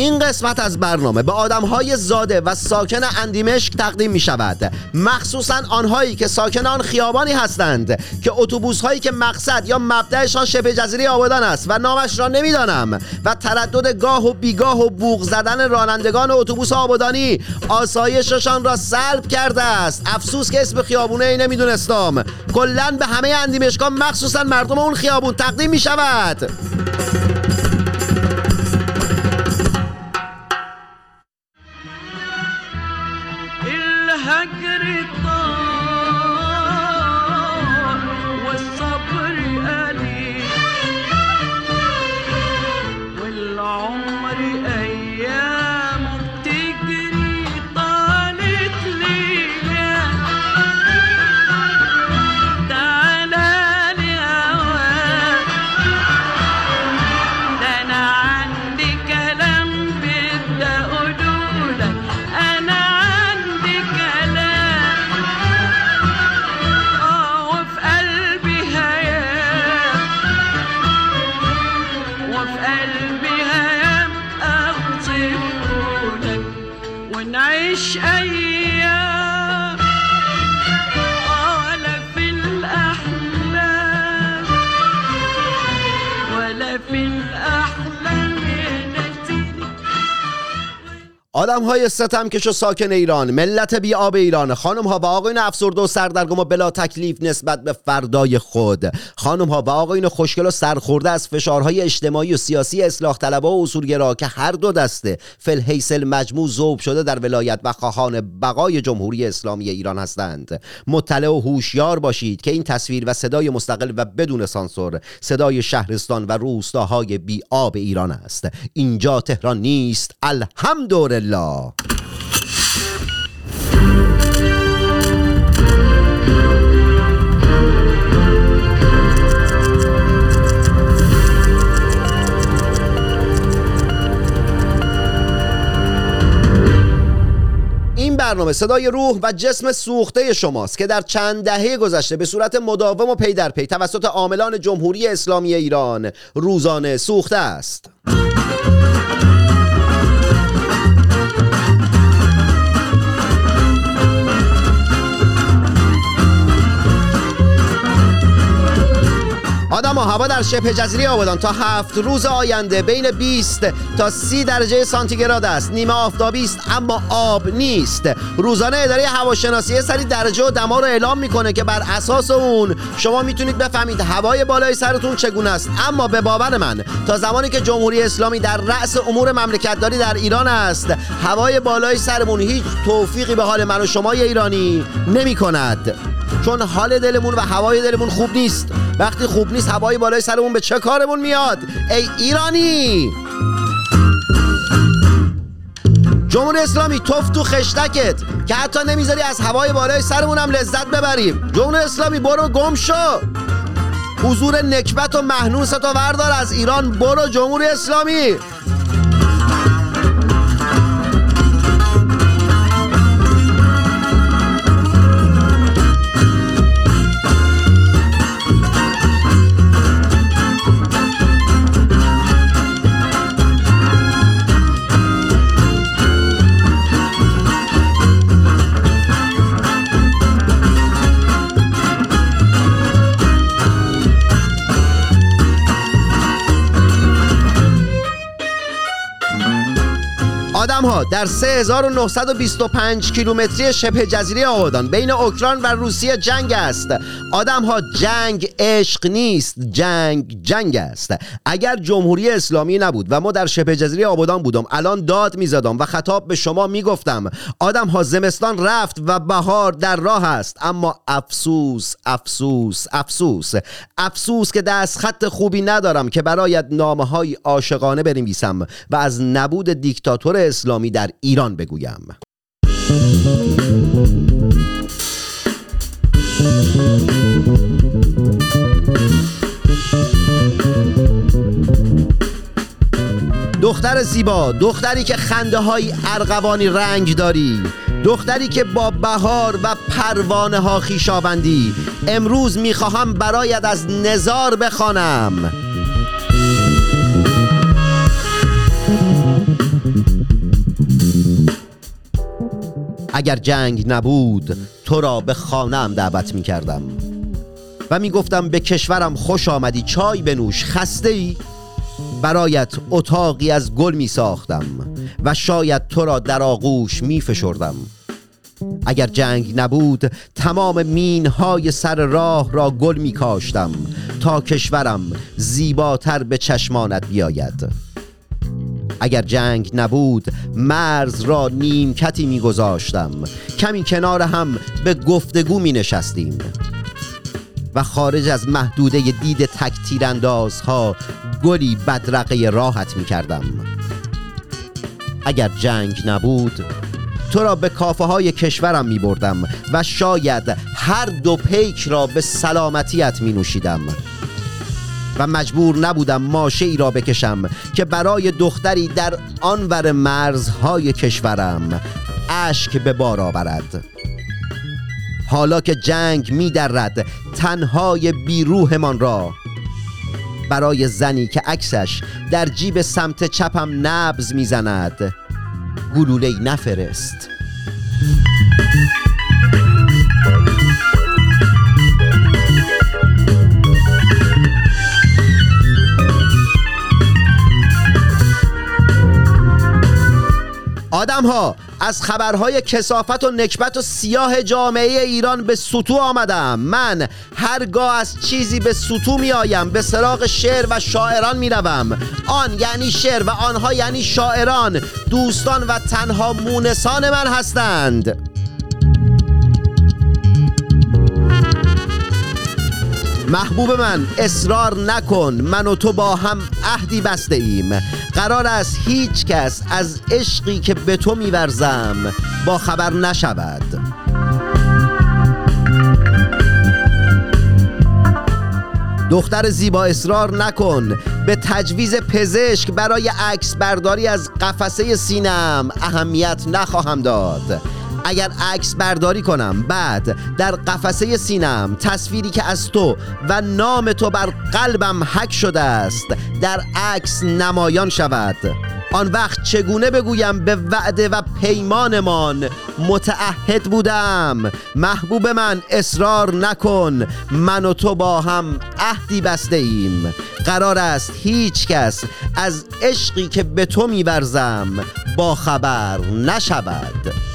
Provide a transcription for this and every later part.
این قسمت از برنامه به آدم های زاده و ساکن اندیمشک تقدیم می شود مخصوصا آنهایی که ساکن آن خیابانی هستند که اتوبوس هایی که مقصد یا مبدعشان شبه جزیره آبادان است و نامش را نمی‌دانم و تردد گاه و بیگاه و بوغ زدن رانندگان اتوبوس آبادانی آسایششان را سلب کرده است. افسوس که اسم خیابونه ای نمی‌دونستم. کلا به همه اندیمشکان مخصوصا مردم اون خیابون تقدیم می شود آدم های ستمکش و ساکن ایران ملت بی آب ایران. خانم ها و آقایون افسرده و سردرگم و بلا تکلیف نسبت به فردای خود. خانم ها و آقایون خوشگل و سرخورده از فشارهای اجتماعی و سیاسی اصلاح طلبا و اصولگرا که هر دو دسته فل حیصل مجموع ذوب شده در ولایت و خواهان بقای جمهوری اسلامی ایران هستند. مطلع و هوشیار باشید که این تصویر و صدای مستقل و بدون سانسور صدای شهرستان و روستاهای بی آب ایران است. اینجا تهران نیست. الحمدلله. الله. این برنامه صدای روح و جسم سوخته شماست که در چند دهه گذشته به صورت مداوم و پی در پی توسط عاملان جمهوری اسلامی ایران روزانه سوخته است. آدم و هوا در شبه جزیره آبادان. تا هفت روز آینده بین 20 تا 30 درجه سانتیگراد است. نیمه آفتابی است اما آب نیست. روزانه اداره هواشناسی سری درجه و دما رو اعلام می‌کنه که بر اساس اون شما می‌تونید بفهمید هوای بالای سرتون چگونه است. اما به باور من تا زمانی که جمهوری اسلامی در رأس امور مملکتداری در ایران است هوای بالای سرمون هیچ توفیقی به حال من و شمای ایرانی نمی کند چون حال دلمون و هوای دلمون خوب نیست. وقتی خوب نیست هوای بالای سرمون به چه کارمون میاد؟ ای ایرانی! جمهوری اسلامی توف تو خشتکت که حتی نمی‌ذاری از هوای بالای سرمون هم لذت ببریم. جمهوری اسلامی برو گم شو. حضور نکبت و محنوست و وردار از ایران برو جمهوری اسلامی. ها در 3925 کیلومتری شبه جزیره آبادان بین اوکراین و روسیه جنگ است آدم ها جنگ عشق نیست جنگ جنگ است اگر جمهوری اسلامی نبود و ما در شبه جزیره آبادان بودم الان داد می‌زدم و خطاب به شما می‌گفتم آدم ها زمستان رفت و بهار در راه است اما افسوس افسوس افسوس افسوس که دست خط خوبی ندارم که برایت نامه های عاشقانه بنویسم و از نبود دیکتاتور اسلامی در ایران بگویم. دختر زیبا دختری که خنده های ارغوانی رنگ داری دختری که با بهار و پروانه ها خیشابندی امروز می‌خواهم برایت از نزار بخوانم. اگر جنگ نبود تو را به خانم دعوت می کردم و می گفتم به کشورم خوش آمدی چای بنوش خسته ای برایت اتاقی از گل می ساختم و شاید تو را در آغوش می فشردم اگر جنگ نبود تمام مین های سر راه را گل می کاشتم تا کشورم زیباتر به چشمانت بیاید. اگر جنگ نبود مرز را نیمکتی میگذاشتم. کمی کنار هم به گفتگو می نشستیم و خارج از محدوده دید تک تیراندازها گلی بدرقه راحت می کردم اگر جنگ نبود تو را به کافه های کشورم می بردم و شاید هر دو پیک را به سلامتیت می نوشیدم و مجبور نبودم ماشه ای را بکشم که برای دختری در آنور مرزهای کشورم اشک به بار آورد. حالا که جنگ میدرد تنهای بیروهمان را برای زنی که عکسش در جیب سمت چپم نبز می‌زند گلوله نفرست. آدم ها از خبرهای کسافت و نکبت و سیاه جامعه ایران به سطو آمدم. من هرگاه از چیزی به سطو می آیم به سراغ شعر و شاعران می روم آن یعنی شعر و آنها یعنی شاعران. دوستان و تنها مونسان من هستند. محبوب من اصرار نکن من و تو با هم عهدی بسته ایم قرار است هیچ کس از عشقی که به تو میورزم با خبر نشود. دختر زیبا اصرار نکن. به تجویز پزشک برای عکس برداری از قفسه سینم اهمیت نخواهم داد. اگر عکس برداری کنم بعد در قفسه سینم تصویری که از تو و نام تو بر قلبم حک شده است در عکس نمایان شود. آن وقت چگونه بگویم به وعده و پیمانمان متعهد بودم؟ محبوب من اصرار نکن من و تو با هم عهدی بسته ایم قرار است هیچ کس از عشقی که به تو میورزم با خبر نشود.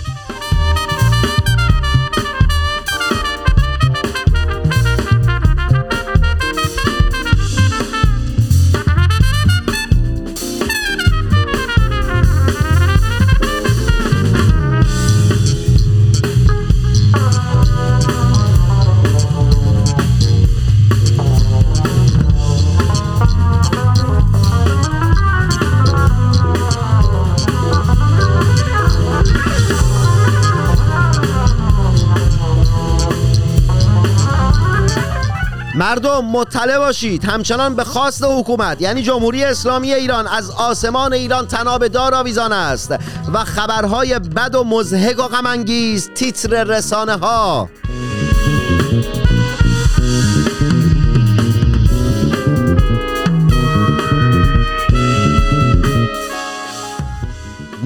مردم مطلع باشید. همچنان به خواست حکومت یعنی جمهوری اسلامی ایران از آسمان ایران تناب دار آویزان است و خبرهای بد و مزهک و غمانگیز تیتر رسانه ها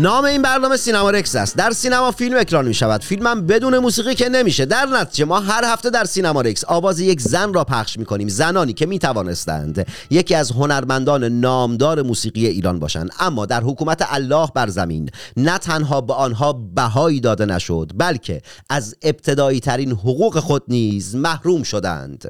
نام این برنامه سینما رکس است. در سینما فیلم اکران می شود فیلمم بدون موسیقی که نمیشه. در نتیجه ما هر هفته در سینما رکس آواز یک زن را پخش می کنیم زنانی که می توانستند یکی از هنرمندان نامدار موسیقی ایران باشند. اما در حکومت الله بر زمین نه تنها به آنها بهایی داده نشد بلکه از ابتدایی ترین حقوق خود نیز محروم شدند.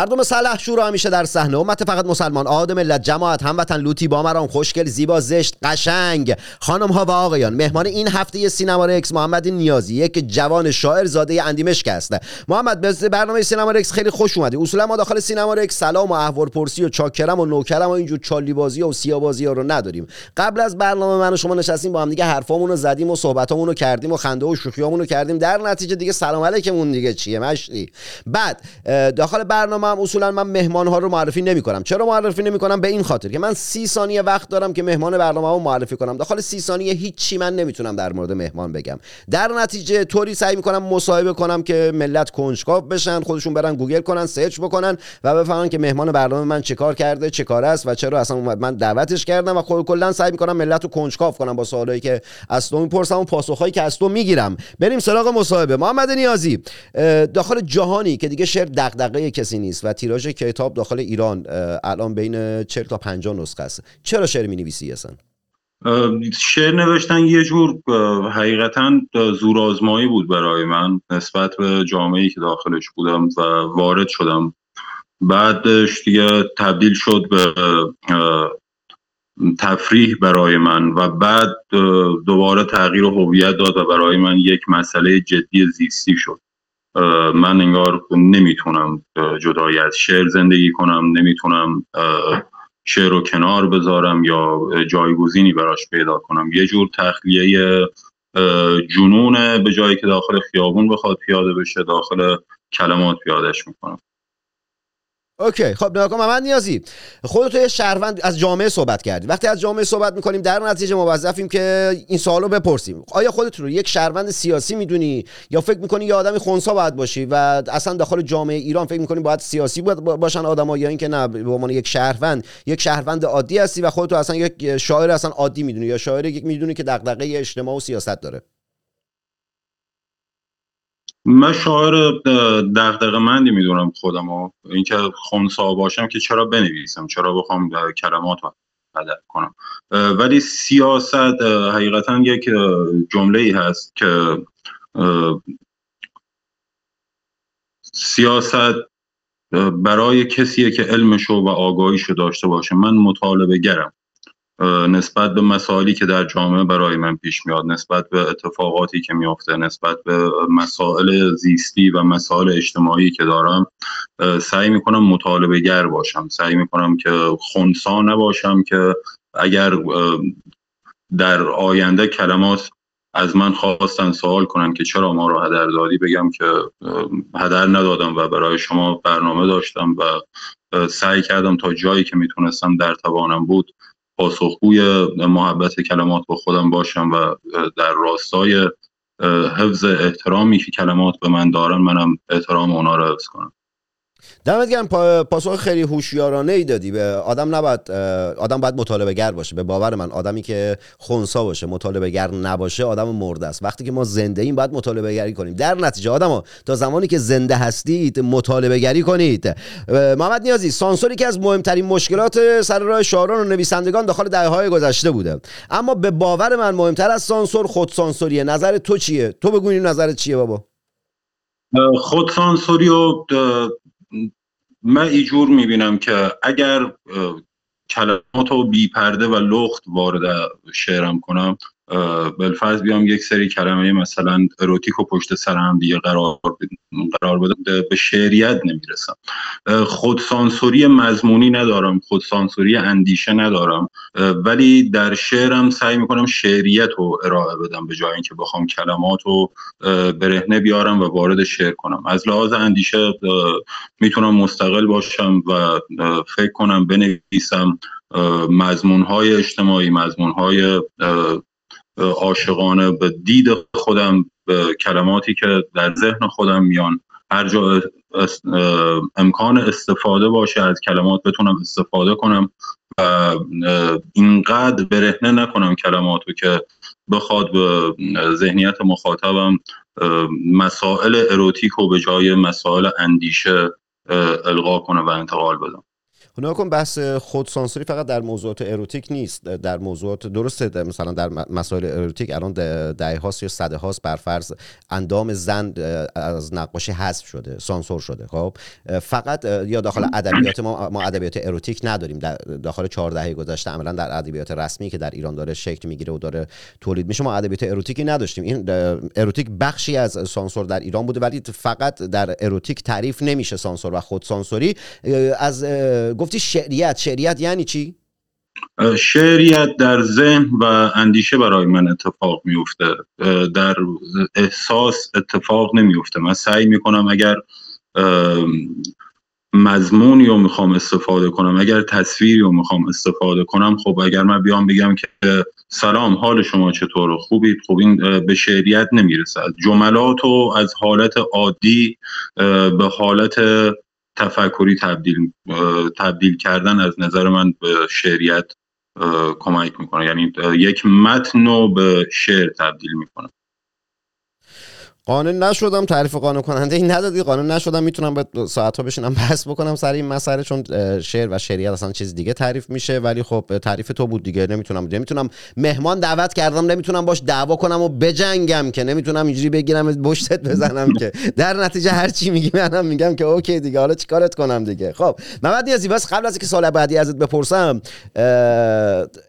مردم سلح شورا همیشه در صحنه. امت فقط مسلمان. آدم ملت جماعت هموطن لوتی بامران خوشگل زیبا زشت. قشنگ. خانم ها و آقایان مهمان این هفته سینما رکس محمد نیازی یک جوان شاعر زاده اندیمشک است. محمد به برنامه سینما رکس خیلی خوش اومدی. اصولا ما داخل سینما رکس سلام و احوال پرسی و چاکرم و نوکرم و اینجور چالی بازی و سیا بازی ها رو نداریم. قبل از برنامه من و شما نشستیم با هم دیگه حرفامون زدیم و صحبتامون کردیم و خنده و شوخیامون کردیم. در نتیجه دیگه سلام علیکمون دیگه. چیه مشتی؟ بعد داخل برنامه هم اصولا من مهمان ها رو معرفی نمی کنم چرا معرفی نمی کنم به این خاطر که من سی ثانیه وقت دارم که مهمان برنامه رو معرفی کنم. داخل سی ثانیه هیچی من نمی‌تونم در مورد مهمان بگم. در نتیجه طوری سعی می‌کنم مصاحبه کنم که ملت کنجکاو بشن خودشون برن گوگل کنن search بکنن و بفهمن که مهمان برنامه من چه کار کرده چی هست و چرا اصلا من دعوتش کردم و خود کلا سعی می‌کنم ملت رو کنجکاو کنم با سوالایی که از تو می‌پرسم و پاسخهایی که از تو می‌گیرم. بریم سراغ مصاحبه. محمد نیازی داخل جهانی که دیگه شعر دغدغه کسی نیست و تیراژ کتاب داخل ایران الان بین 40 تا 50 نسخه است. چرا شعر می‌نویسی اصلا؟ شعر نوشتن یه جور حقیقتا زورآزمایی بود برای من نسبت به جامعه که داخلش بودم و وارد شدم. بعدش دیگه تبدیل شد به تفریح برای من و بعد دوباره تغییر هویت داد و برای من یک مسئله جدی زیستی شد. من انگار نمی‌تونم جدای از شعر زندگی کنم نمی‌تونم شعر رو کنار بذارم یا جایگزینی براش پیدا کنم. یه جور تخلیه جنونه به جایی که داخل خیابون بخواد پیاده بشه داخل کلمات پیادش می‌کنم. اوکی خب نگاه محمد نیازی. خودت یه شهروند از جامعه صحبت کردی. وقتی از جامعه صحبت می‌کنیم در نتیجه موظفیم که این سوالو بپرسیم. آیا خودت رو یک شهروند سیاسی می‌دونی؟ یا فکر می‌کنی یه آدمی خونسا باید باشی و اصلا داخل جامعه ایران فکر می‌کنی باید سیاسی باشن آدما یا اینکه نه به عنوان یک شهروند یک شهروند عادی هستی و خودت اصلا یک شاعر اصلا عادی می‌دونی یا شاعر یک می‌دونی که دغدغه اجتماع و سیاست داره؟ من شاعر دغدغه مندی می‌دونم خودم و اینکه خونسا باشم که چرا بنویسم چرا بخوام کلمات هدف کنم. ولی سیاست حقیقتا یک جمله ای هست که سیاست برای کسیه که علمشو و آگاهیشو داشته باشه. من مطالبه گرم نسبت به مسائلی که در جامعه برای من پیش میاد نسبت به اتفاقاتی که میافته نسبت به مسائل زیستی و مسائل اجتماعی که دارم سعی می‌کنم مطالبه گر باشم. سعی می‌کنم که خونسا نباشم که اگر در آینده کلمات از من خواستن سوال کنن که چرا ما رو هدر دادی بگم که هدر ندادم و برای شما برنامه داشتم و سعی کردم تا جایی که می‌تونستم در توانم بود پاسخگوی محبت کلمات با خودم باشم و در راستای حفظ احترامی که کلمات به من دارن منم احترام اونا رو حفظ کنم. دمت گرم پاسخ خیلی هوشیارانه ای دادی. به آدم نباید آدم باید مطالبه گر باشه. به باور من آدمی که خونسا باشه مطالبه گر نباشه آدم مرده است. وقتی که ما زنده ایم باید مطالبه گری کنیم. در نتیجه آدم تا زمانی که زنده هستید مطالبه گری کنید. محمد نیازی سانسوری که از مهمترین مشکلات سر راه شاعران و نویسندگان داخل دهه های گذشته بوده. اما به باور من مهمتر از سانسور خود سانسوریه نظر تو چیه؟ تو بگو نظرت چیه بابا. خود سانسوری و من اینجور می‌بینم که اگر کلمات رو بی پرده و لخت وارد شعرم کنم بلفرض بیام یک سری کلمه مثلا اروتیک و پشت سر هم دیگه قرار قرار بده به شعریت نمی‌رسم. خودسانسوری مضمونی ندارم خودسانسوری اندیشه ندارم ولی در شعرم سعی می‌کنم شعریت رو ارائه بدم به جای اینکه بخوام کلمات رو برهنه بیارم و وارد شعر کنم. از لحاظ اندیشه می‌تونم مستقل باشم و فکر کنم بنویسم مضمون های اجتماعی مضمون های عاشقانه به دید خودم به کلماتی که در ذهن خودم میان. هر جا امکان استفاده باشه از کلمات بتونم استفاده کنم و اینقدر برهنه نکنم کلماتو که بخواد به ذهنیت مخاطبم مسائل اروتیک و به جای مسائل اندیشه القا کنه و انتقال بدم. نگاه کن بحث خودسانسوری فقط در موضوعات اروتیک نیست. در موضوعات درسته مثلا در مسائل اروتیک الان دهه هاست یا صده هاست بر فرض اندام زن از نقاشی حذف شده سانسور شده. خب فقط یا داخل ادبیات ما ما ادبیات اروتیک نداریم. در داخل 4 دهه گذشته عملا در ادبیات رسمی که در ایران داره شکل می‌گیره و داره تولید میشه ما ادبیات اروتیکی نداشتیم. این اروتیک بخشی از سانسور در ایران بوده ولی فقط در اروتیک تعریف نمیشه سانسور و خودسانسوری از گفتی شعریت. شعریت یعنی چی؟ شعریت در ذهن و اندیشه برای من اتفاق میفته در احساس اتفاق نمیفته من سعی می‌کنم اگر مضمونی رو می‌خوام استفاده کنم اگر تصویری رو می‌خوام استفاده کنم خب اگر من بیام بگم که سلام حال شما چطور خوبید؟ خب این به شعریت نمی‌رسد جملات رو از حالت عادی به حالت تفکری تبدیل تبدیل کردن از نظر من به شعریت کمک می‌کنه. یعنی یک متن رو به شعر تبدیل می‌کنه. قانع نشدم تعریف قانع کننده این ندادی. قانع نشدم می‌تونم به ساعت ها بشینم بحث بکنم سر این مسئله چون شعر و شعریت اصلا چیز دیگه تعریف میشه. ولی خب تعریف تو بود دیگه. نمی‌تونم نمی‌تونم مهمان دعوت کردم نمی‌تونم باش دعوا کنم و بجنگم که. نمی‌تونم اینجوری بگیرم بشتت بزنم که. در نتیجه هر چی میگی منم میگم که اوکی دیگه. حالا چیکارت کنم دیگه؟ خب محمد نیازی بس قبل از اینکه سال بعدی ازت بپرسم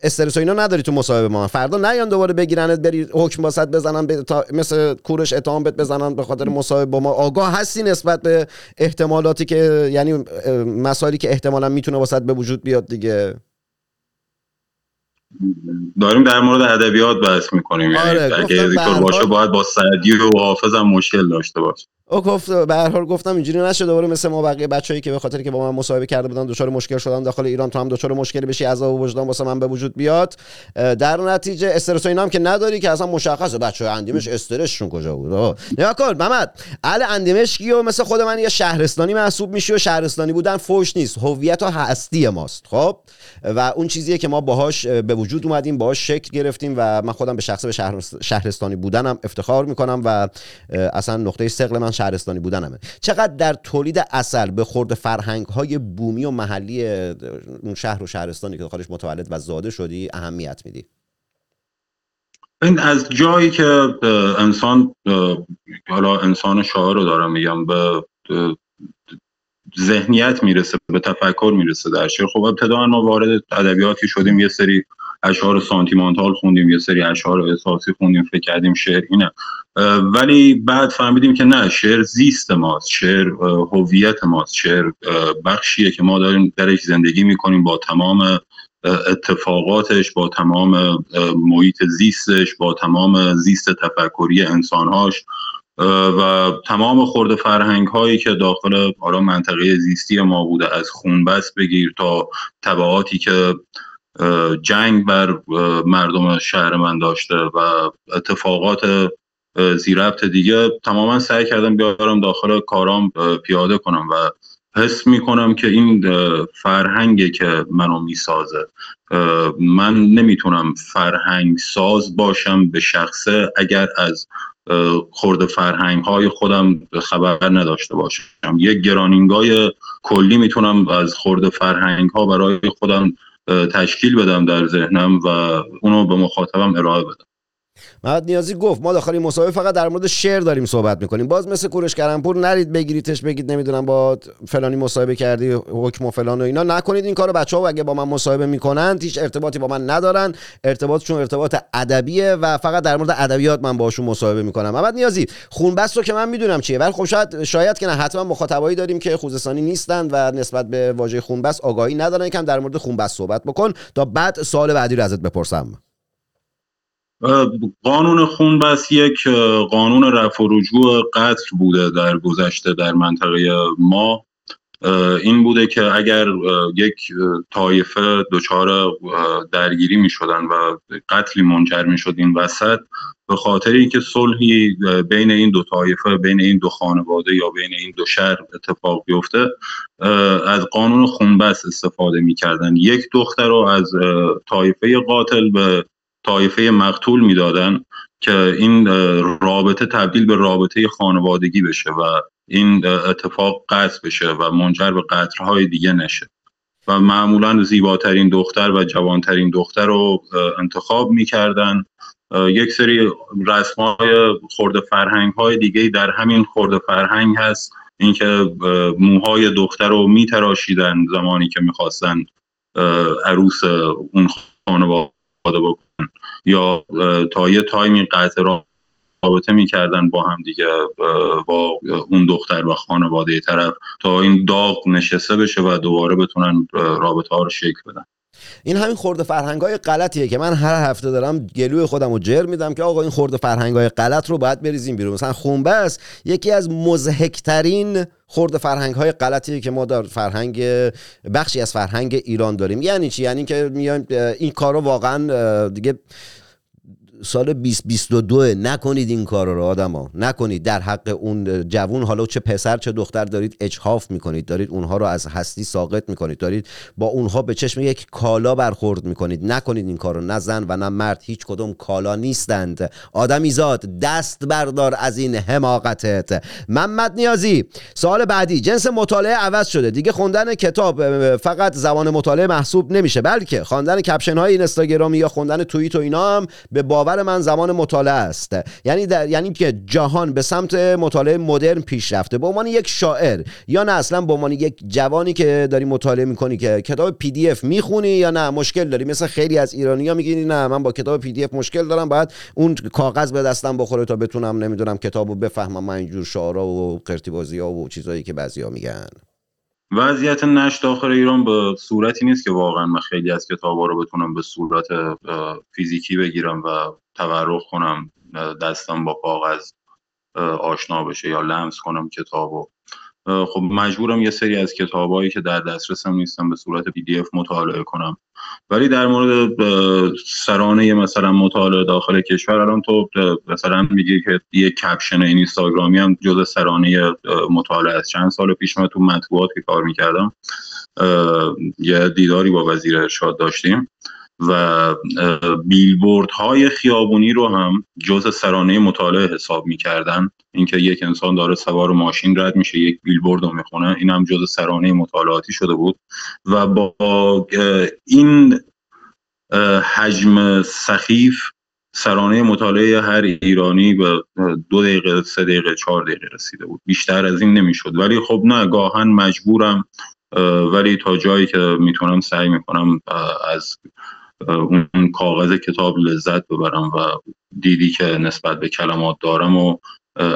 استرس و نداری تو مصاحبه ما فردا نیان دوباره بگیرنت بری حکم واسط بزنن مثل کورش اتهام بزنن به خاطر مصاحبه با ما. آگاه هستی نسبت به احتمالاتی که یعنی مسائلی که احتمالا می‌تونه واسط به وجود بیاد دیگه؟ داریم در مورد ادبیات بحث می‌کنیم. یعنی آره اگه باشه باید با سعدی و حافظم مشکل داشته باشه. گفت به هر حال گفتم اینجوری نشه دوباره مثل ما بقیه بچه‌ای که به خاطر که با من مصاحبه کرده بودن دچار مشکل شدن. داخل ایران تو هم دچار مشکلی بشی عذاب وجدان واسه من به وجود بیاد. در نتیجه استرس و اینا هم که نداری که اصلا مشخصه. بچه اندیمش استرسشون کجا بود؟ نگاه کن محمد. اهل اندیمشکی و مثل خود من یه شهرستانی محسوب میشی و شهرستانی بودن فوش نیست. هویت و هستی ماست. خب؟ و اون چیزیه که ما باهاش به وجود اومدیم باهاش شکل گرفتیم و من خودم به شخصه به شهر... شهرستانی بودنم افتخار می‌کنم و اصلا نقطه ثقل من شهرستانی بودنمه. چقدر در تولید اصل به خورد فرهنگ های بومی و محلی اون شهر و شهرستانی که داخلش متولد و زاده شدی اهمیت میدی؟ این از جایی که انسان حالا انسان شاعر رو دارم میگم به ذهنیت می‌رسه به تفکر می‌رسه در شعر. خب ابتدا ما وارد ادبیاتی شدیم یه سری اشعار سانتیمانتال خوندیم یه سری اشعار احساسی خوندیم فکر کردیم شعر اینه. ولی بعد فهمیدیم که نه شعر زیست ماست شعر هویت ماست شعر بخشیه که ما داریم درش زندگی می‌کنیم با تمام اتفاقاتش با تمام محیط زیستش با تمام زیست تفکری انسانهاش و تمام خورده فرهنگ هایی که داخل حالا منطقه زیستی ما بوده از خونبس بگیر تا طبعاتی که جنگ بر مردم شهر من داشته و اتفاقات زیربط دیگه تماما سعی کردم بیارم داخل کارام پیاده کنم و حس می‌کنم که این فرهنگه که منو می‌سازه. من نمی‌تونم فرهنگ ساز باشم به شخصه اگر از خورده فرهنگ های خودم خبر نداشته باشم. یک گرانینگای کلی می‌تونم از خورده فرهنگ ها برای خودم تشکیل بدم در ذهنم و اونو به مخاطبم ارائه بدم. محمد نیازی گفت ما داخل این مصاحبه فقط در مورد شعر داریم صحبت می‌کنیم. باز مثل کورش کرمپور نرید بگیریدش بگید نمی‌دونم با فلانی مصاحبه کردی حکم و فلان و اینا. نکنید این کارو بچه‌ها اگه با من مصاحبه می‌کنن هیچ ارتباطی با من ندارن. ارتباطشون ارتباط ادبیه و فقط در مورد ادبیات من باشون مصاحبه می‌کنم. محمد نیازی خونبست رو که من می‌دونم چیه. ولی خب شاید شاید که نه حتما مخاطبایی داریم که خوزستانی نیستن و نسبت به واژه خونبست آگاهی ندارن. یکم در مورد خونبست صحبت بکن تا بعد سوال بعدی رو ازت بپرسم. قانون خون بس یک قانون رفع و رجوع قتل بوده در گذشته در منطقه ما. این بوده که اگر یک طایفه دچار درگیری می شدن و قتلی منجر می شد این وسط به خاطر اینکه صلحی بین این دو طایفه بین این دو خانواده یا بین این دو شهر اتفاق بیفته از قانون خونبس استفاده می‌کردن. یک دختر رو از طایفه قاتل به طایفه مقتول می‌دادن که این رابطه تبدیل به رابطه خانوادگی بشه و این اتفاق قطع بشه و منجر به قطرهای دیگه نشه. و معمولا زیباترین دختر و جوانترین دختر رو انتخاب می‌کردن. یک سری رسم های خورده فرهنگ های دیگه در همین خورده فرهنگ هست. اینکه موهای دختر رو میتراشیدن زمانی که می‌خواستن عروس اون خانواده بکنن یا تا یه تایمی قطع رابطه می‌کردن با هم دیگه با اون دختر و خانواده طرف تا این داغ نشسته بشه و دوباره بتونن رابطه ها رو شکل بدن. این همین خورده فرهنگ های غلطیه که من هر هفته دارم گلوی خودم رو جر میدم که آقا این خورده فرهنگ های غلط رو باید بریزیم بیرون. مثلا خونبس یکی از مزهکترین خورده فرهنگ های غلطیه که ما در فرهنگ بخشی از فرهنگ ایران داریم. یعنی چی؟ یعنی که میایم این کارو واقعا دیگه سال 2022 نکنید این کار رو آدما نکنید. در حق اون جوون حالا چه پسر چه دختر دارید اجحاف می‌کنید. دارید اونها رو از هستی ساقط می‌کنید. دارید با اونها به چشم یک کالا برخورد می‌کنید. نکنید این کار نه زن و نه مرد هیچ کدوم کالا نیستند. آدمی زاد دست بردار از این حماقتت. محمد نیازی سوال بعدی. جنس مطالعه عوض شده. دیگه خوندن کتاب فقط زبان مطالعه محسوب نمیشه. بلکه خواندن caption های اینستاگرامی یا خوندن توییت و اینا هم به باور من زمان مطالعه است. یعنی در یعنی که جهان به سمت مطالعه مدرن پیش رفته. به عنوان یک شاعر یا نه اصلا به عنوان یک جوانی که داری مطالعه می‌کنی که کتاب PDF می‌خونی یا نه مشکل داری. مثل خیلی از ایرانی ها میگی نه من با کتاب PDF مشکل دارم باید اون کاغذ به دستم بخوره تا بتونم نمی‌دونم کتابو بفهمم. من اینجور شعرا و قرتی بازی ها و چیزایی که بعضیا میگن. وضعیت نشر داخل ایران به صورتی نیست که واقعا من خیلی از کتابا رو بتونم به صورت فیزیکی بگیرم و تورخ کنم دستم با کاغذ آشنا بشه یا لمس کنم کتابو. خب مجبورم یه سری از کتابایی که در دسترسم نیستم به صورت پی دی اف مطالعه کنم. ولی در مورد سرانه مثلا مطالعه داخل کشور الان تو مثلا میگی که یه کپشن اینستاگرامی هم جز سرانه مطالعه از چند سال پیش من تو مطبوعات که کار می‌کردم یه دیداری با وزیر ارشاد داشتیم. و بیلبورد های خیابونی رو هم جز سرانه مطالعه حساب می‌کردن. اینکه یک انسان داره سوار ماشین رد میشه یک بیلبورد رو می‌خونه این هم جز سرانه مطالعاتی شده بود. و با این حجم سخیف سرانه مطالعه هر ایرانی به دو دقیقه سه دقیقه چهار دقیقه رسیده بود. بیشتر از این نمی‌شد. ولی خب نه گاهن مجبورم ولی تا جایی که می‌تونم سعی می‌کنم از اون کاغذ کتاب لذت ببرم و دیدی که نسبت به کلمات دارم و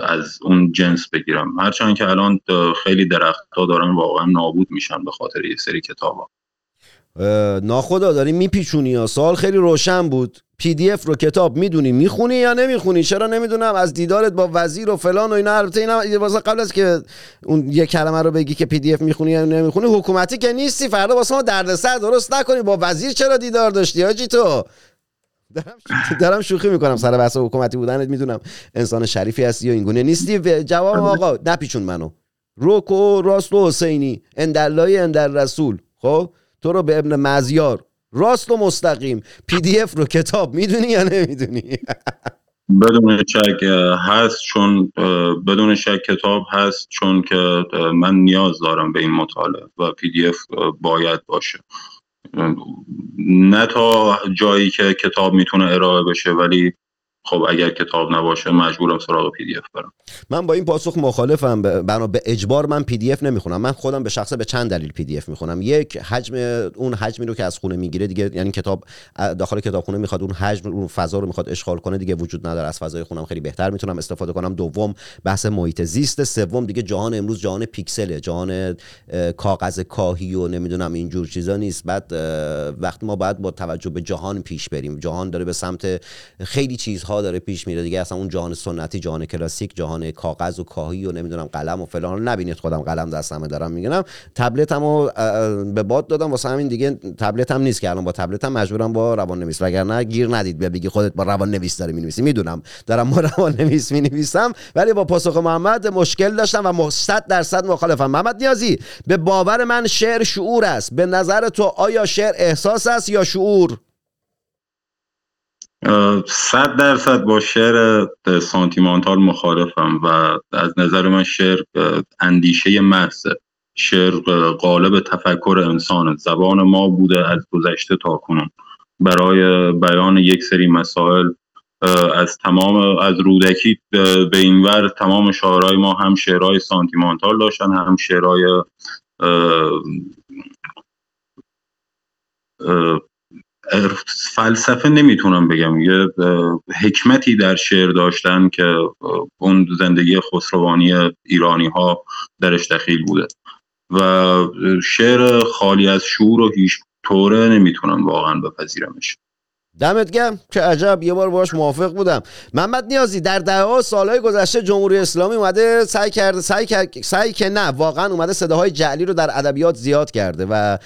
از اون جنس بگیرم. هرچند که الان خیلی درخت ها دارن واقعا نابود میشن به خاطر یه سری کتاب ها ناخدا داری میپیچونی یا سوال خیلی روشن بود. پی دی اف رو کتاب می‌دونی می‌خونی یا نمی‌خونی؟ چرا نمی‌دونم؟ از دیدارت با وزیر و فلان و اینا البته اینا واسه قبل از که اون یه کلمه رو بگی که پی دی اف می‌خونی یا نمی‌خونی حکومتی که نیستی. فردا واسه ما دردسر درست نکنی. با وزیر چرا دیدار داشتی آجی تو؟ دارم شوخی می‌کنم. سر بحث حکومتی بودنت می‌دونم انسان شریفی هستی یا اینگونه نیستی. جواب آقا نپیچون منو. روکو راست و حسینی. اندرلای اندر رسول خب؟ تو رو به ابن مزیار راست و مستقیم. پی دی اف رو کتاب می‌دونی یا نمی‌دونی؟ بدون شک هست چون بدون شک کتاب هست چون که من نیاز دارم به این مطالعه و پی دی اف باید باشه. نه تا جایی که کتاب می‌تونه ارائه بشه ولی خب اگر کتاب نباشه مجبورم سراغ پی دی اف برم. من با این پاسخ مخالفم. بنا به اجبار من پی دی اف نمی‌خونم. من خودم به شخصه به چند دلیل پی دی اف می‌خونم. یک حجم اون حجمی رو که از خونه می‌گیره دیگه یعنی کتاب داخل کتابخونه می‌خواد اون حجم اون فضا رو می‌خواد اشغال کنه دیگه وجود نداره. از فضای خونم خیلی بهتر می‌تونم استفاده کنم. دوم بحث محیط زیست. سوم دیگه جهان امروز جهان پیکسله. جهان کاغذ کاهی و نمی‌دونم اینجور چیزا نیست. بعد وقتی ما باید با توجه به جهان پیش بریم. جهان داره به سمت خیلی چیزها داره پیش میره دیگه. اصلا اون جهان سنتی جهان کلاسیک جهان کاغذ و کاهی و نمی‌دونم قلم و فلان. رو نبینید خودم قلم دستمه دارم میگنم تبلتمو به باد دادم. واسه همین دیگه تبلتم نیست که الان با تبلتم مجبورم با روان نویس وگرنه گیر ندید بگی خودت با روان نویس داری می‌نویسی. می‌دونم. دارم با روان نویس می‌نویسم. ولی با پاسخ محمد مشکل داشتم و 100 درصد مخالفم. محمد نیازی. به باور من شعر شعور است. به نظر تو آیا شعر احساس است یا شعور؟ صد درصد با شعر سانتیمانتال مخالفم و از نظر من شعر اندیشه محض. شعر قالب تفکر انسان زبان ما بوده از گذشته تا کنون. برای بیان یک سری مسائل از تمام از رودکی به اینور تمام شاعرای ما هم شعرهای سانتیمانتال داشتن هم شعرهای فلسفه نمی‌تونم بگم. یه حکمتی در شعر داشتن که اون زندگی خسروانی ایرانی ها درش دخیل بوده. و شعر خالی از شعور و هیچ طوره نمی‌تونم واقعا بپذیرمش. دمت گم که عجب یه بار باش موافق بودم. محمد نیازی در دهها سالهای گذشته جمهوری اسلامی اومده سعی کرده سعی, سعی که نه واقعا اومده صداهای جعلی رو در ادبیات زیاد کرده و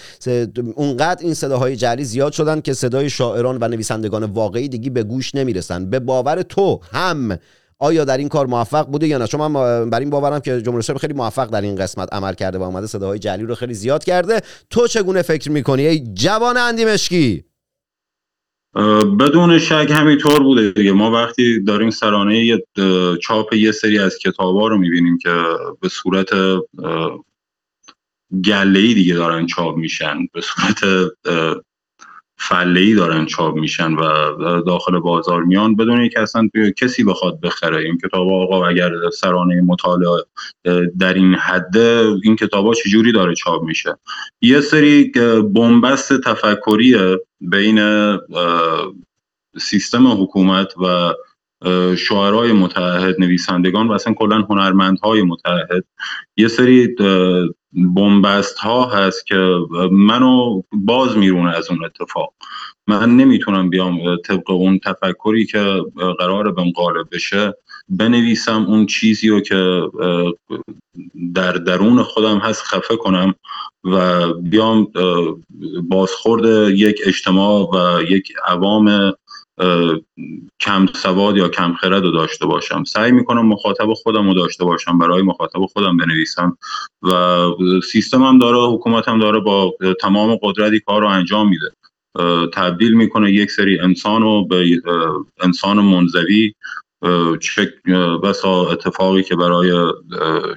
اونقدر این صداهای جعلی زیاد شدن که صدای شاعران و نویسندگان واقعی دیگه به گوش نمی‌رسن. به باور تو هم آیا در این کار موفق بوده یا نه؟ چون من بر این باورم که جمهوری اسلامی خیلی موفق در این قسمت عمل کرده و اومده صداهای جعلی رو خیلی زیاد کرده. تو چگونه فکر می‌کنی ای جوان اندیمشکی؟ بدون شک همینطور بوده دیگه. ما وقتی داریم سرانه چاپ یه سری از کتابا رو می‌بینیم که به صورت گله دیگه دارن چاپ میشن. به صورت فله ای دارن چاپ میشن و داخل بازار میان بدون اینکه اصلا کسی بخواد بخره. این کتاب آقا اگر سرانه مطالعه در این حد این کتاب چجوری داره چاپ میشه؟ یه سری بنبست تفکری بین سیستم حکومت و شاعرای متحد نویسندگان و اصلا کلا هنرمندهای متحد یه سری بومبست ها هست که منو باز میرونه از اون اتفاق. من نمی‌تونم بیام طبق اون تفکری که قرار بهم غالب بشه بنویسم اون چیزی رو که در درون خودم هست خفه کنم و بیام بازخورد یک اجتماع و یک عوام کم سواد یا کم خرد رو داشته باشم. سعی می‌کنم مخاطب خودم رو داشته باشم برای مخاطب خودم بنویسم و سیستمم داره حکومتم داره با تمام قدرتی کار رو انجام میده. تبدیل می‌کنه یک سری انسان رو به انسان منزوی چه بسا اتفاقی که برای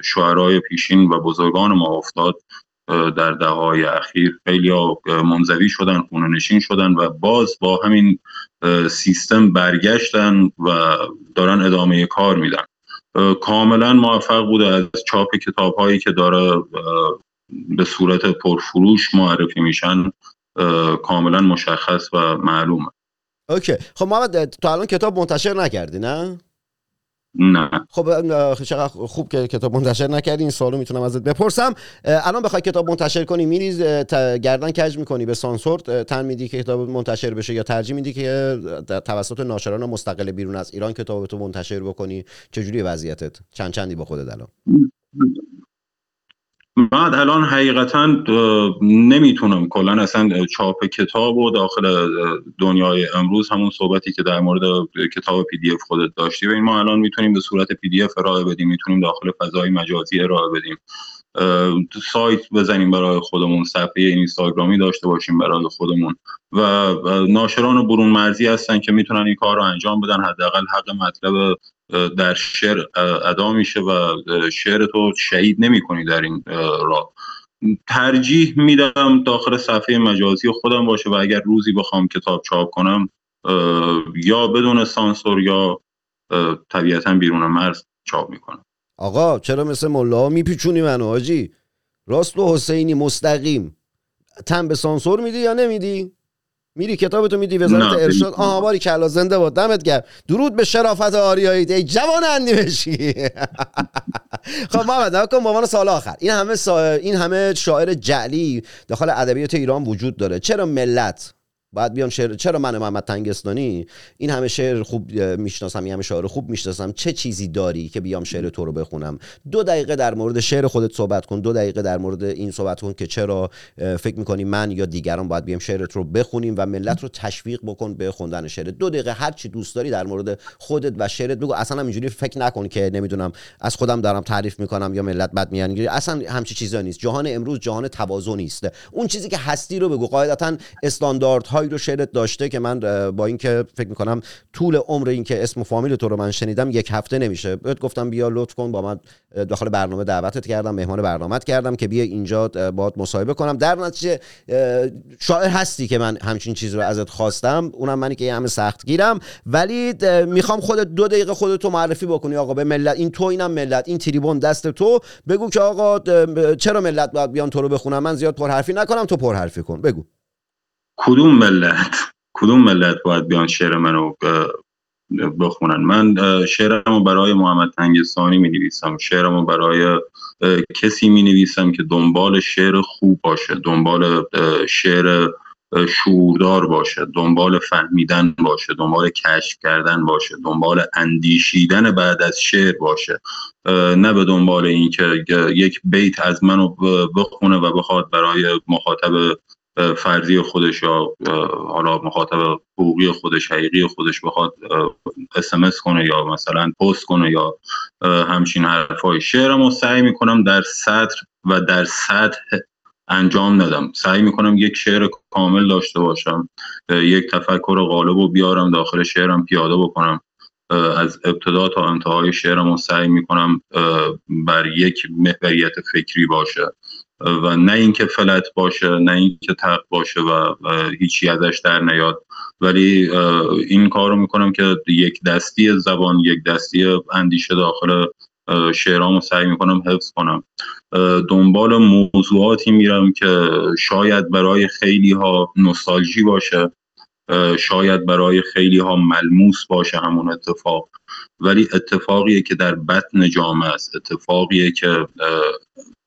شعرهای پیشین و بزرگان ما افتاد. در دههای اخیر خیلی منزوی شدن خونه نشین شدن و باز با همین سیستم برگشتن و دارن ادامه کار میدن. کاملا موفق بوده از چاپ کتاب هایی که داره به صورت پرفروش معرفی میشن. کاملا مشخص و معلومه. اوکی. خب محمد تو الان کتاب منتشر نکردی نه؟ نه. خب چقدر خوب که کتاب منتشر نکردی این سوالو می‌تونم ازت بپرسم. الان بخوای کتاب منتشر کنی میری گردن کج می‌کنی؟ به سانسور تن میدی که کتاب منتشر بشه یا ترجیح میدی که توسط ناشران مستقل بیرون از ایران کتاب تو منتشر بکنی؟ چجوری وضعیتت؟ چند چندی با خودت الان؟ بعد الان حقیقتا نمی‌تونم. کلا اصلا چاپ کتاب و داخل دنیای امروز همون صحبتی که در مورد کتاب پی دی اف خودت داشتی. و این ما الان می‌تونیم به صورت پی دی اف ارائه بدیم. می‌تونیم داخل فضای مجازی ارائه بدیم. سایت بزنیم برای خودمون صفحه اینستاگرامی داشته باشیم برای خودمون. و ناشران برون مرزی هستن که می‌تونن این کار رو انجام بدن. حداقل حق مطلب در شعر ادا میشه و شعر تو شهید نمی کنی در این راه. ترجیح میدم داخل صفحه مجازی خودم باشه و اگر روزی بخوام کتاب چاپ کنم یا بدون سانسور یا طبیعتا بیرون مرز چاپ می‌کنم. آقا چرا مثل ملا میپیچونی منو آجی؟ راست و حسینی مستقیم. تن به سانسور میدی یا نمیدی؟ میری کتابتو میدی وزارت ارشاد؟ آها باری کلا زنده باد دمت گرم. درود به شرافت آریایی ای جوان اندیمشی. خب محمد نکن به عنوان سال آخر. این همه این همه شاعر جعلی داخل ادبیات ایران وجود داره. چرا ملت بعد بیان شعر چرا من محمد تنگستانی؟ این همه شعر خوب می‌شناسم این همه شاعر خوب می‌شناسم. چه چیزی داری که بیام شعر تو رو بخونم؟ دو دقیقه در مورد شعر خودت صحبت کن. دو دقیقه در مورد این صحبت کن که چرا فکر می‌کنی من یا دیگران باید بیام شعرت رو بخونیم و ملت رو تشویق بکن به خوندن شعر. دو دقیقه هر چی دوست داری در مورد خودت و شعرت بگو. اصلا هم اینجوری فکر نکن که نمی‌دونم از خودم دارم تعریف می‌کنم یا ملت بد میان اصلا همچی چیزا نیست. جهان امروز جهان تواضع نیست. اون چیزی که هستی رو بگو. قاعدتا استانداردهای رو شعرت داشته که من با اینکه فکر می‌کنم طول عمر این که اسم و فامیل تو رو من شنیدم یک هفته نمیشه. بهت گفتم بیا لطف کن با من داخل برنامه دعوتت کردم مهمان برنامهت کردم که بیا اینجا باهات مصاحبه کنم. در نتیجه شاعر هستی که من همچین چیز رو ازت خواستم. اونم منی که همه سخت گیرم ولی می‌خوام خودت دو دقیقه خودتو معرفی بکنی آقا به ملت. این تو اینم ملت. این تریبون دست تو. بگو که آقا چرا ملت باید بیان تو رو بخونم من زیاد پرحرفی نکنم تو پرحرفی کن. بگو. کدوم ملت کدوم ملت باید بیان شعر منو بخونن؟ من شعرمو برای محمد تنگستانی می نویسم شعرمو برای کسی می نویسم که دنبال شعر خوب باشه دنبال شعر شعوردار باشه دنبال فهمیدن باشه دنبال کشف کردن باشه دنبال اندیشیدن بعد از شعر باشه. نه به دنبال اینکه یک بیت از منو بخونه و بخواد برای مخاطب فرضی خودش یا حالا مخاطب حقوقی خودش حقیقی خودش بخواد اسمس کنه یا مثلا پست کنه یا همچین حرفای شعرم رو سعی می‌کنم در سطر و در سطح انجام ندم. سعی می‌کنم یک شعر کامل داشته باشم. یک تفکر غالب رو بیارم داخل شعرم پیاده بکنم. از ابتدا تا انتهای شعرم رو سعی می‌کنم بر یک محوریت فکری باشه. و نه اینکه فلت باشه نه اینکه تق باشه و هیچی ازش در نیاد. ولی این کار رو می‌کنم که یک دستی زبان یک دستی اندیشه داخل شعرامو سعی می‌کنم حفظ کنم. دنبال موضوعاتی میرم که شاید برای خیلی ها نوستالژی باشه شاید برای خیلی ها ملموس باشه همون اتفاق. ولی اتفاقیه که در بطن جامعه است اتفاقیه که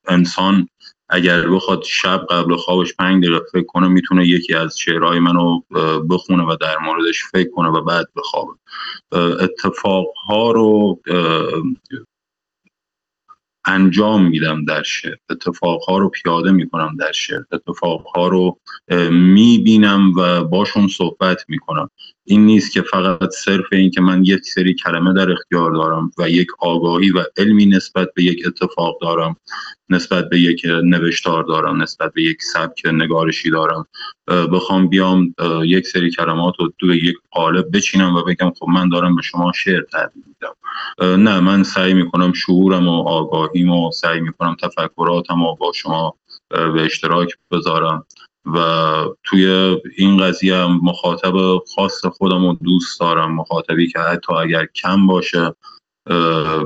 انسان اگر بخواد شب قبل خوابش پنج دقیقه فکر کنه می‌تونه یکی از شعرهای منو بخونه و در موردش فکر کنه و بعد بخوابه. اتفاقها رو انجام میدم در شعر. اتفاقها رو پیاده می‌کنم در شعر. اتفاقها رو می‌بینم و باشون صحبت می‌کنم. این نیست که فقط صرف این که من یک سری کلمه در اختیار دارم و یک آگاهی و علمی نسبت به یک اتفاق دارم نسبت به یک نوشتار دارم نسبت به یک سبک نگارشی دارم. بخوام بیام یک سری کلمات رو تو یک قالب بچینم و بگم خب من دارم به شما شعر تحویل میدم. نه من سعی می‌کنم شعورم و آگاهیم و سعی می‌کنم تفکراتم و با شما به اشتراک بذارم و توی این قضیه هم مخاطب خاص خودم رو دوست دارم مخاطبی که حتی اگر کم باشه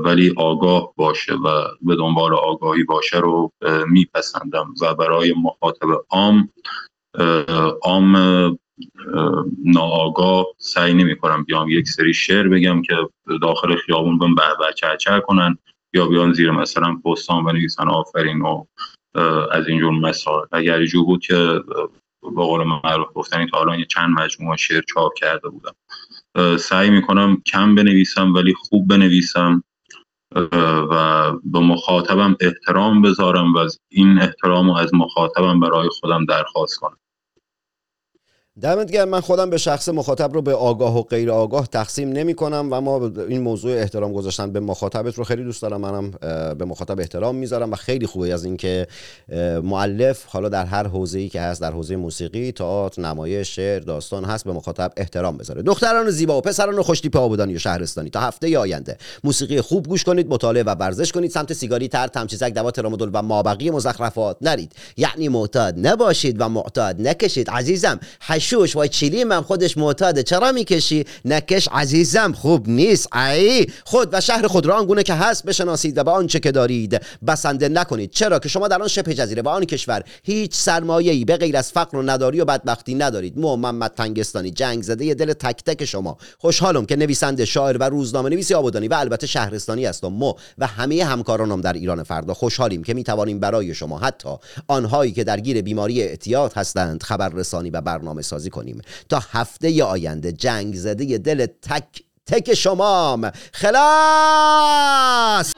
ولی آگاه باشه و به دنبال آگاهی باشه رو میپسندم و برای مخاطب عام عام ناآگاه سعی نمی کنم بیام یک سری شعر بگم که داخل خیابون بهم به چرچر کنن یا بیان زیر مثلا پستان بنویسن آفرین و از اینجور مسائل. اگر جو بود که با قول معروف گفتن تا الان چند مجموعه شعر چاپ کرده بودم. سعی می‌کنم کم بنویسم ولی خوب بنویسم. و به مخاطبم احترام بذارم و از این احترام رو از مخاطبم برای خودم درخواست کنم. دمت گرم. من خودم به شخص مخاطب رو به آگاه و غیر آگاه تقسیم نمی کنم و ما این موضوع احترام گذاشتن به مخاطبت رو خیلی دوست دارم. منم به مخاطب احترام می‌ذارم و خیلی خوبه. از اینکه معلف حالا در هر حوزه‌ای که هست در حوزه موسیقی تئاتر نمایش شعر داستان هست به مخاطب احترام بذاره. دختران زیبا و پسران خوشتیپ آبادانی و شهرستانی. تا هفته آینده موسیقی خوب گوش کنید مطالعه و ورزش کنید. سمت سیگاری تر تمچیزک دوا ترامادول و مابقی مزخرفات نرید. یعنی معتاد نباشید و معتاد نکشید. عزیزم شوش وای چیلی من خودش معتاده. چرا می‌کشی؟ نکش عزیزم خوب نیست. ای خود و شهر خود را آنگونه که هست بشناسید و به آنچه که دارید بسنده نکنید. چرا که شما در آن شبه جزیره و آن کشور هیچ ای به غیر از فقر و نداری و بدبختی ندارید. محمد تنگستانی جنگ زده دل تک تک شما. خوشحالم که نویسنده شاعر و روزنامه نویسی آبادانی و البته شهرستانی هستم مو و همه همکارانم در ایران فردا. خوشحالیم که می‌توانیم برای شما حتی آنهایی که درگیر بیماری اعتیاد هستند خبررسانی و برنامه سازی کنیم. تا هفته آینده جنگ زده دل تک تک شمام. خلاص!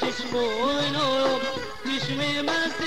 چشم و چشم مست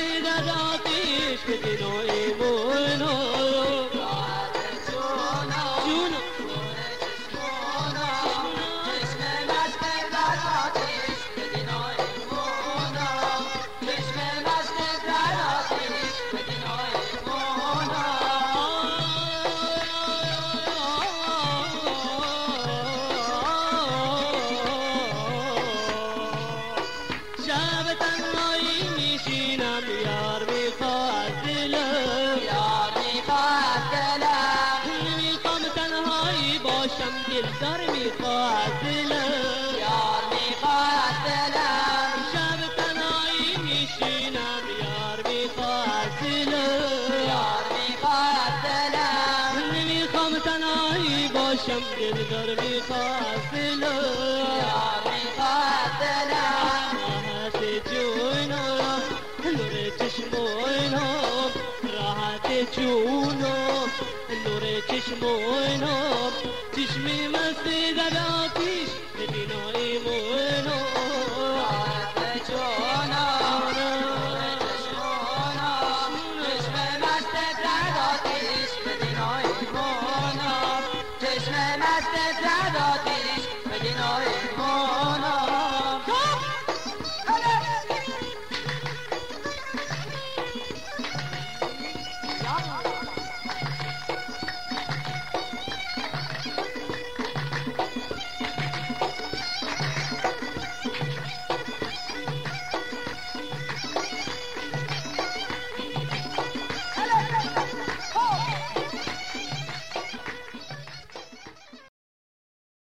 ময়ূর